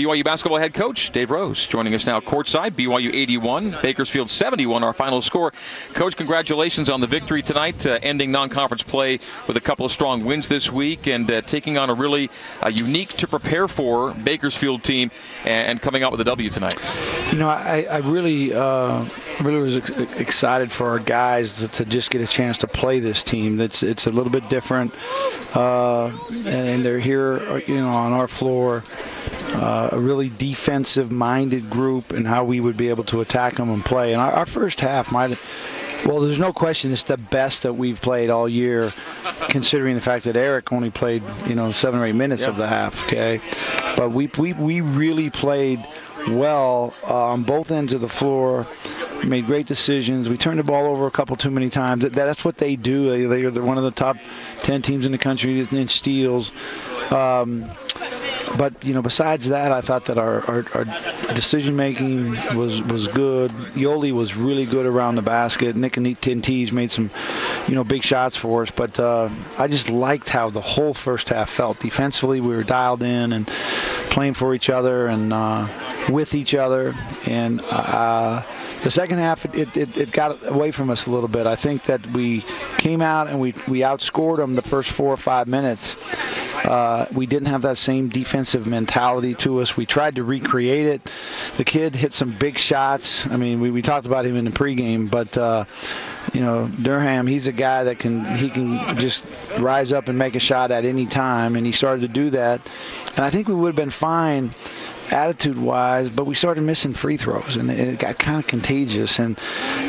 BYU basketball head coach Dave Rose joining us now courtside. BYU 81, Bakersfield 71, our final score. Coach, congratulations on the victory tonight, uh, ending non-conference play with a couple of strong wins this week and uh, taking on a really uh, unique to prepare for Bakersfield team and, and, coming out with a W tonight. You know, I, I really, uh, really was ex- excited for our guys to, to, just get a chance to play this team. It's it's a little bit different, uh, and, and they're here, you know, on our floor uh, a really defensive-minded group and how we would be able to attack them and play. And our, our first half might. Well, there's no question it's the best that we've played all year, considering the fact that Eric only played, you know, seven or eight minutes of the half. Okay, but we we we really played well uh, on both ends of the floor. We Made great decisions. We turned the ball over a couple too many times. That, that's what they do. They, are one of the top 10 teams in the country in steals. Um, but you know, besides that, I thought that our, our, our decision making was was good. Yoeli was really good around the basket. Nick and Tintige made some, you know, big shots for us. But uh, I just liked how the whole first half felt. Defensively, we were dialed in and playing for each other and uh, with each other. And uh, the second half, it, it, it got away from us a little bit. I think that we came out and we we outscored them the first four or five minutes uh, we didn't have that same defensive mentality to us. We tried to recreate it. The kid hit some big shots. I mean, we, we talked about him in the pregame, but uh, you know, Durham, he's a guy that can he can just rise up and make a shot at any time, and he started to do that. And I think we would have been fine attitude wise, but we started missing free throws, and it got kind of contagious. And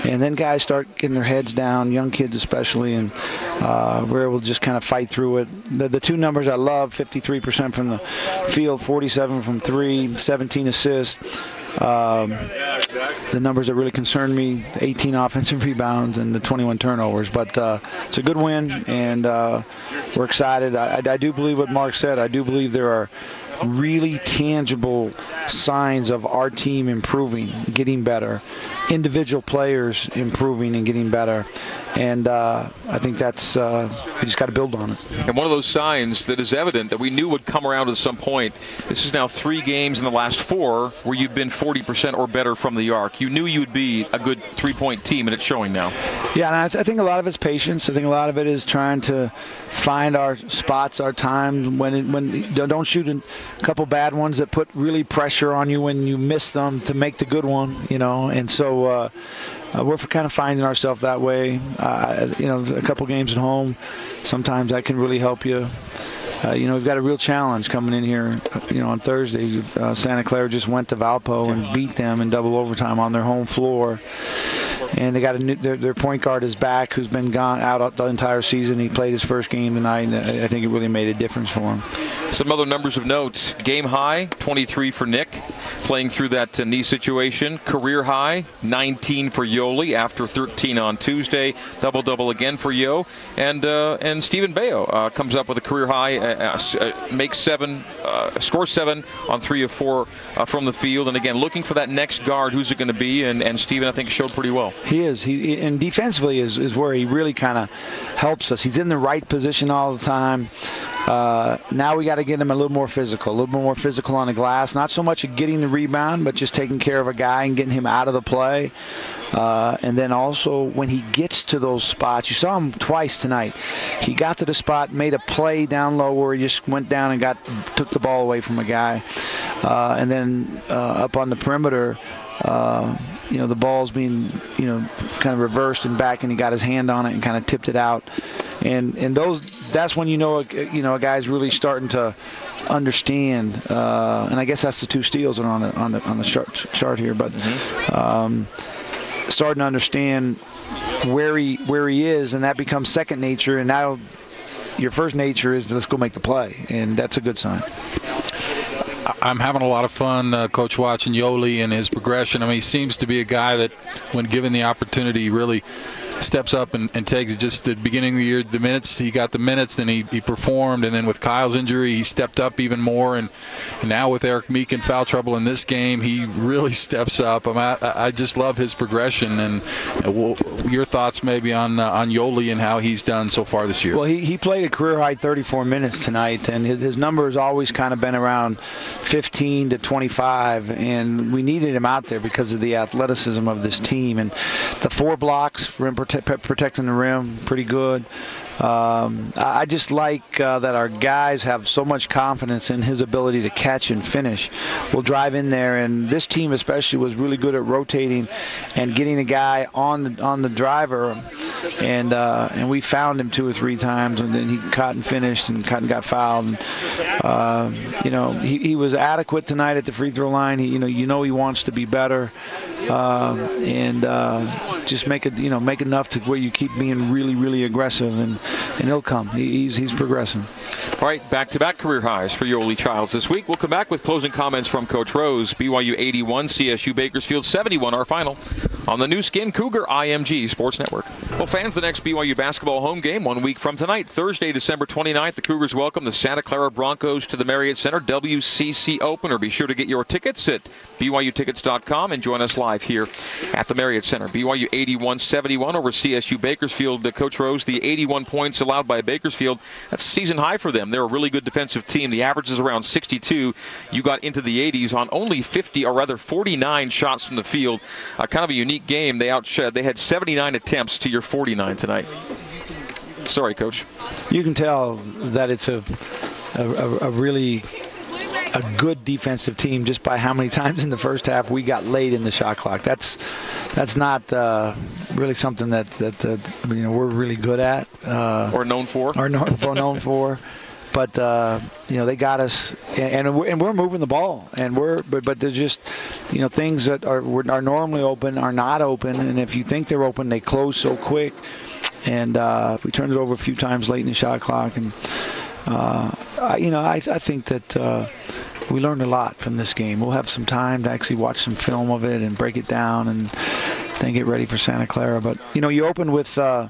and then guys start getting their heads down, young kids especially, and uh, we're able to just kind of fight through it. The, the two numbers I love: 53% from the field, 47 from three, 17 assists. Um, the numbers that really concern me 18 offensive rebounds and the 21 turnovers but uh, it's a good win and uh, we're excited I, I, do believe what Mark said I do believe there are really tangible signs of our team improving, getting better, individual players improving and getting better. And uh, I think that's uh, we just got to build on it. And one of those signs that is evident that we knew would come around at some point. This is now three games in the last four where you've been 40% or better from the arc. You knew you'd be a good three-point team, and it's showing now. Yeah, and I, th- I think a lot of it's patience. I think a lot of it is trying to find our spots, our time when it, when don't shoot a couple bad ones that put really pressure on you when you miss them to make the good one, you know. And so. Uh, uh, we're kind of finding ourselves that way. Uh, you know, a couple games at home, sometimes that can really help you. Uh, you know, we've got a real challenge coming in here. You know, on Thursday, uh, Santa Clara just went to Valpo and beat them in double overtime on their home floor and they got a new, their, their point guard is back, who's been gone out the entire season. He played his first game tonight, and I think it really made a difference for him. Some other numbers of note: game high, 23 for Nick, playing through that uh, knee situation. Career high, 19 for Yoeli after 13 on Tuesday. Double double again for Yo, and uh, and Steven Beo uh, comes up with a career high, uh, uh, uh makes seven, scores seven on three of four from the field, and again looking for that next guard. Who's it going to be? And and Steven I think showed pretty well. He is. He and defensively is, is where he really kind of helps us. He's in the right position all the time. Uh, now we got to get him a little more physical, a little bit more physical on the glass. Not so much getting the rebound, but just taking care of a guy and getting him out of the play. Uh, and then also when he gets to those spots, you saw him twice tonight. He got to the spot, made a play down low where he just went down and got took the ball away from a guy, uh, and then uh, up on the perimeter. Uh, you know the ball's being you know kind of reversed and back, and he got his hand on it and kind of tipped it out, and and those that's when you know you know a guy's really starting to understand, uh, and I guess that's the two steals that are on the on the on the chart, chart here, but mm-hmm. um, starting to understand where he where he is, and that becomes second nature, and now your first nature is let's go make the play, and that's a good sign. I'm having a lot of fun, uh, Coach, watching Yoeli and his progression. I mean, he seems to be a guy that, when given the opportunity, really steps up and, and takes. Just the beginning of the year, the minutes he got the minutes, then he, he performed, and then with Kyle's injury, he stepped up even more. And, and now with Eric Mika in foul trouble in this game, he really steps up. I, I, just love his progression. And uh, your thoughts maybe on uh, on Yoeli and how he's done so far this year? Well, he, he played a career high 34 minutes tonight, and his, his number has always kind of been around 15 to 25, and we needed him out there because of the athleticism of this team. And the four blocks, rim prote- protecting the rim, pretty good. Um, I just like uh, that our guys have so much confidence in his ability to catch and finish. We'll drive in there, and this team especially was really good at rotating and getting a guy on the, on the driver, and uh, and we found him two or three times, and then he caught and finished, and caught and got fouled. And, uh, you know, he, he was adequate tonight at the free throw line. He, you know, you know he wants to be better, uh, and uh, just make it, you know, make enough to where you keep being really, really aggressive and and he'll come. He's he's progressing. All right, back-to-back career highs for Yoeli Childs this week. We'll come back with closing comments from Coach Rose. BYU 81, CSU Bakersfield 71, our final on the Nu Skin Cougar IMG Sports Network. Well, fans, the next BYU basketball home game one week from tonight, Thursday, December 29th. The Cougars welcome the Santa Clara Broncos to the Marriott Center WCC opener. Be sure to get your tickets at BYUtickets.com and join us live here at the Marriott Center. BYU 81-71 over CSU Bakersfield. Coach Rose, the 81 points allowed by Bakersfield. That's season high for them. They're a really good defensive team. The average is around 62. You got into the 80s on only 50, or rather 49 shots from the field. Uh, kind of a unique game. They outshot. They had 79 attempts to your 49 tonight. Sorry, coach. You can tell that it's a a, a really a good defensive team just by how many times in the first half we got late in the shot clock. That's that's not uh, really something that that uh, you know we're really good at uh, or known for or known for known for. But uh, you know they got us, and, and we're, and we're moving the ball, and we're but but there's just you know things that are are normally open are not open, and if you think they're open, they close so quick, and uh, we turned it over a few times late in the shot clock, and uh, I, you know I, I think that uh, we learned a lot from this game. We'll have some time to actually watch some film of it and break it down and then get ready for Santa Clara. But you know, you open with uh,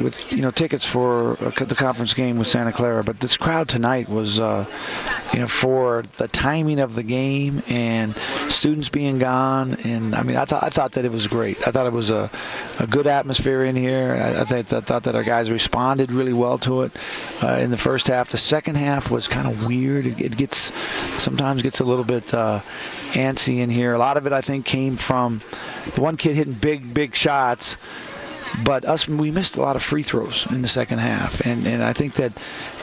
with you know tickets for uh, the conference game with Santa Clara, but this crowd tonight was uh, you know for the timing of the game and students being gone, and I mean I thought I thought that it was great. I thought it was a, a good atmosphere in here. I, I, th- I thought that our guys responded really well to it uh, in the first half. The second half was kind of weird. It, it, gets sometimes gets a little bit uh, antsy in here. A lot of it I think came from the one kid hitting big big shots but us, we missed a lot of free throws in the second half, and and I think that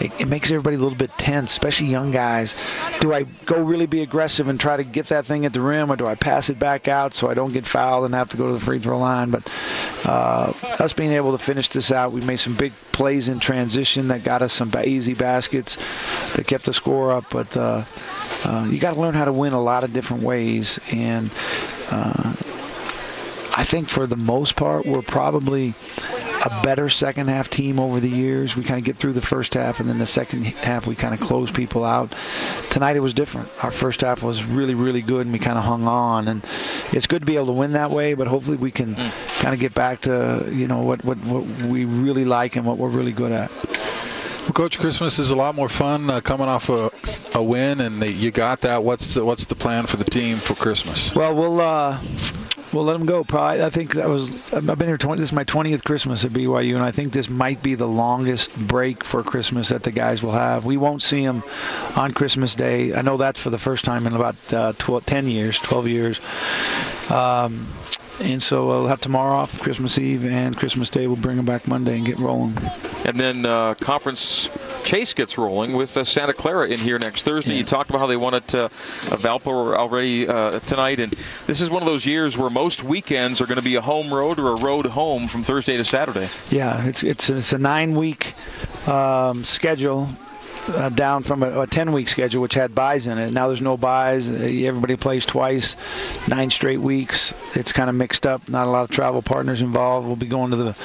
it, it makes everybody a little bit tense, especially young guys. Do I go really be aggressive and try to get that thing at the rim, or do I pass it back out so I don't get fouled and have to go to the free throw line? But uh, us being able to finish this out, we made some big plays in transition that got us some easy baskets that kept the score up. But uh, uh, you got to learn how to win a lot of different ways, and uh, I think for the most part, we're probably a better second half team over the years. We kind of get through the first half, and then the second half we kind of close people out. Tonight it was different. Our first half was really, really good, and we kind of hung on. And it's good to be able to win that way, but hopefully we can mm. kind of get back to you know what, what what we really like and what we're really good at. Well, Coach, Christmas is a lot more fun uh, coming off a, a win, and you got that. What's what's the plan for the team for Christmas? Well, we'll uh, We'll let them go. Probably, I think that was. I've been here 20. This is my 20th Christmas at BYU, and I think this might be the longest break for Christmas that the guys will have. We won't see them on Christmas Day. I know that's for the first time in about uh, 12, 10 years, 12 years. Um, and so we'll have tomorrow off, Christmas Eve and Christmas Day. We'll bring them back Monday and get rolling. And then uh, conference chase gets rolling with uh, Santa Clara in here next Thursday. Yeah. You talked about how they wanted to, uh, Valpo already uh, tonight, and this is one of those years where most weekends are going to be a home road or a road home from Thursday to Saturday. Yeah, it's it's it's a nine week um, schedule uh, down from a, a 10 week schedule, which had byes in it. Now there's no byes. Everybody plays twice, nine straight weeks. It's kind of mixed up. Not a lot of travel partners involved. We'll be going to the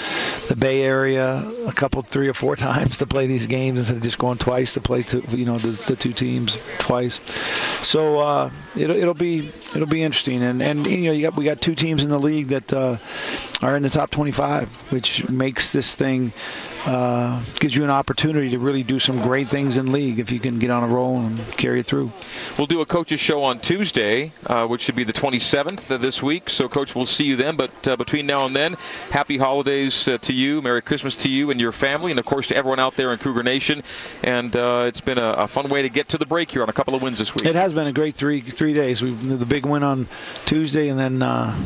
the Bay Area a couple, three or four times to play these games instead of just going twice to play, to, you know, the, the two teams twice. So uh, it'll, it'll be it'll be interesting. And and you know, you got we got two teams in the league that uh, are in the top 25, which makes this thing uh, gives you an opportunity to really do some great things in league if you can get on a roll and carry it through. We'll do a coaches show on Tuesday, uh, which should be the 27th of this week. So, coach, we'll see you then. But uh, between now and then, happy holidays uh, to you, Merry Christmas to you and your family, and of course to everyone out there in Cougar Nation. And uh, it's been a, a, fun way to get to the break here on a couple of wins this week. It has been a great three three days. We the big win on Tuesday, and then uh,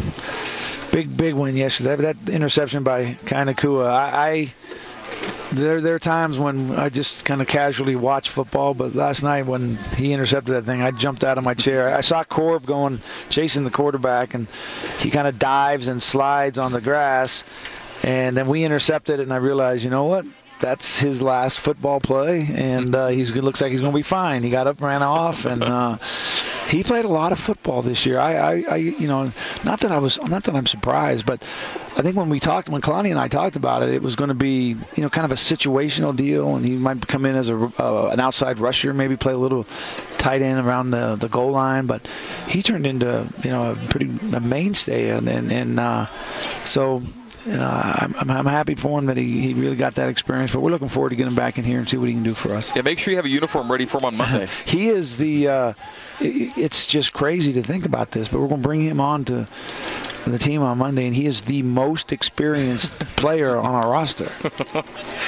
big big win yesterday. That, that interception by Kai Nacua, I, I there there are times when I just kind of casually watch football, but last night when he intercepted that thing, I jumped out of my chair. I saw Corb going chasing the quarterback, and he kind of dives and slides on the grass, and then we intercepted it, and I realized, you know what? That's his last football play, and uh, he's looks like he's going to be fine. He got up, ran off, and uh, he played a lot of football this year. I, I, I, you know, not that I was, not that I'm surprised, but I think when we talked, when Kalani and I talked about it, it was going to be, you know, kind of a situational deal, and he might come in as a uh, an outside rusher, maybe play a little tight end around the the goal line, but he turned into, you know, a pretty a mainstay, and and, and uh, so you know, I'm, I'm happy for him that he, he really got that experience. But we're looking forward to getting him back in here and see what he can do for us. Yeah, make sure you have a uniform ready for him on Monday. he is the. Uh, it's just crazy to think about this, but we're going to bring him on to the team on Monday, and he is the most experienced player on our roster.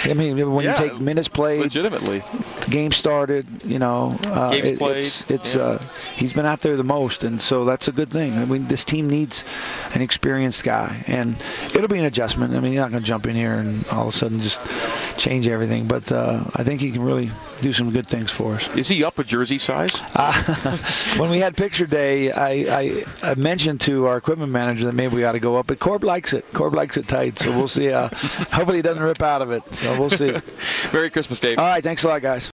I mean, when yeah, you take minutes played, legitimately, game started, you know, uh, Games played. it's, it's yeah. uh, he's been out there the most, and so that's a good thing. I mean, this team needs an experienced guy, and it'll be an adjustment. I mean, you're not going to jump in here and all of a sudden just change everything, but uh, I think he can really do some good things for us. Is he up a jersey size? Uh, when we had picture day, I, I, I mentioned to our equipment manager that maybe we ought to go up. But Corb likes it. Corb likes it tight, so we'll see. Uh, hopefully he doesn't rip out of it. So we'll see. Merry Christmas, Dave. All right, thanks a lot, guys.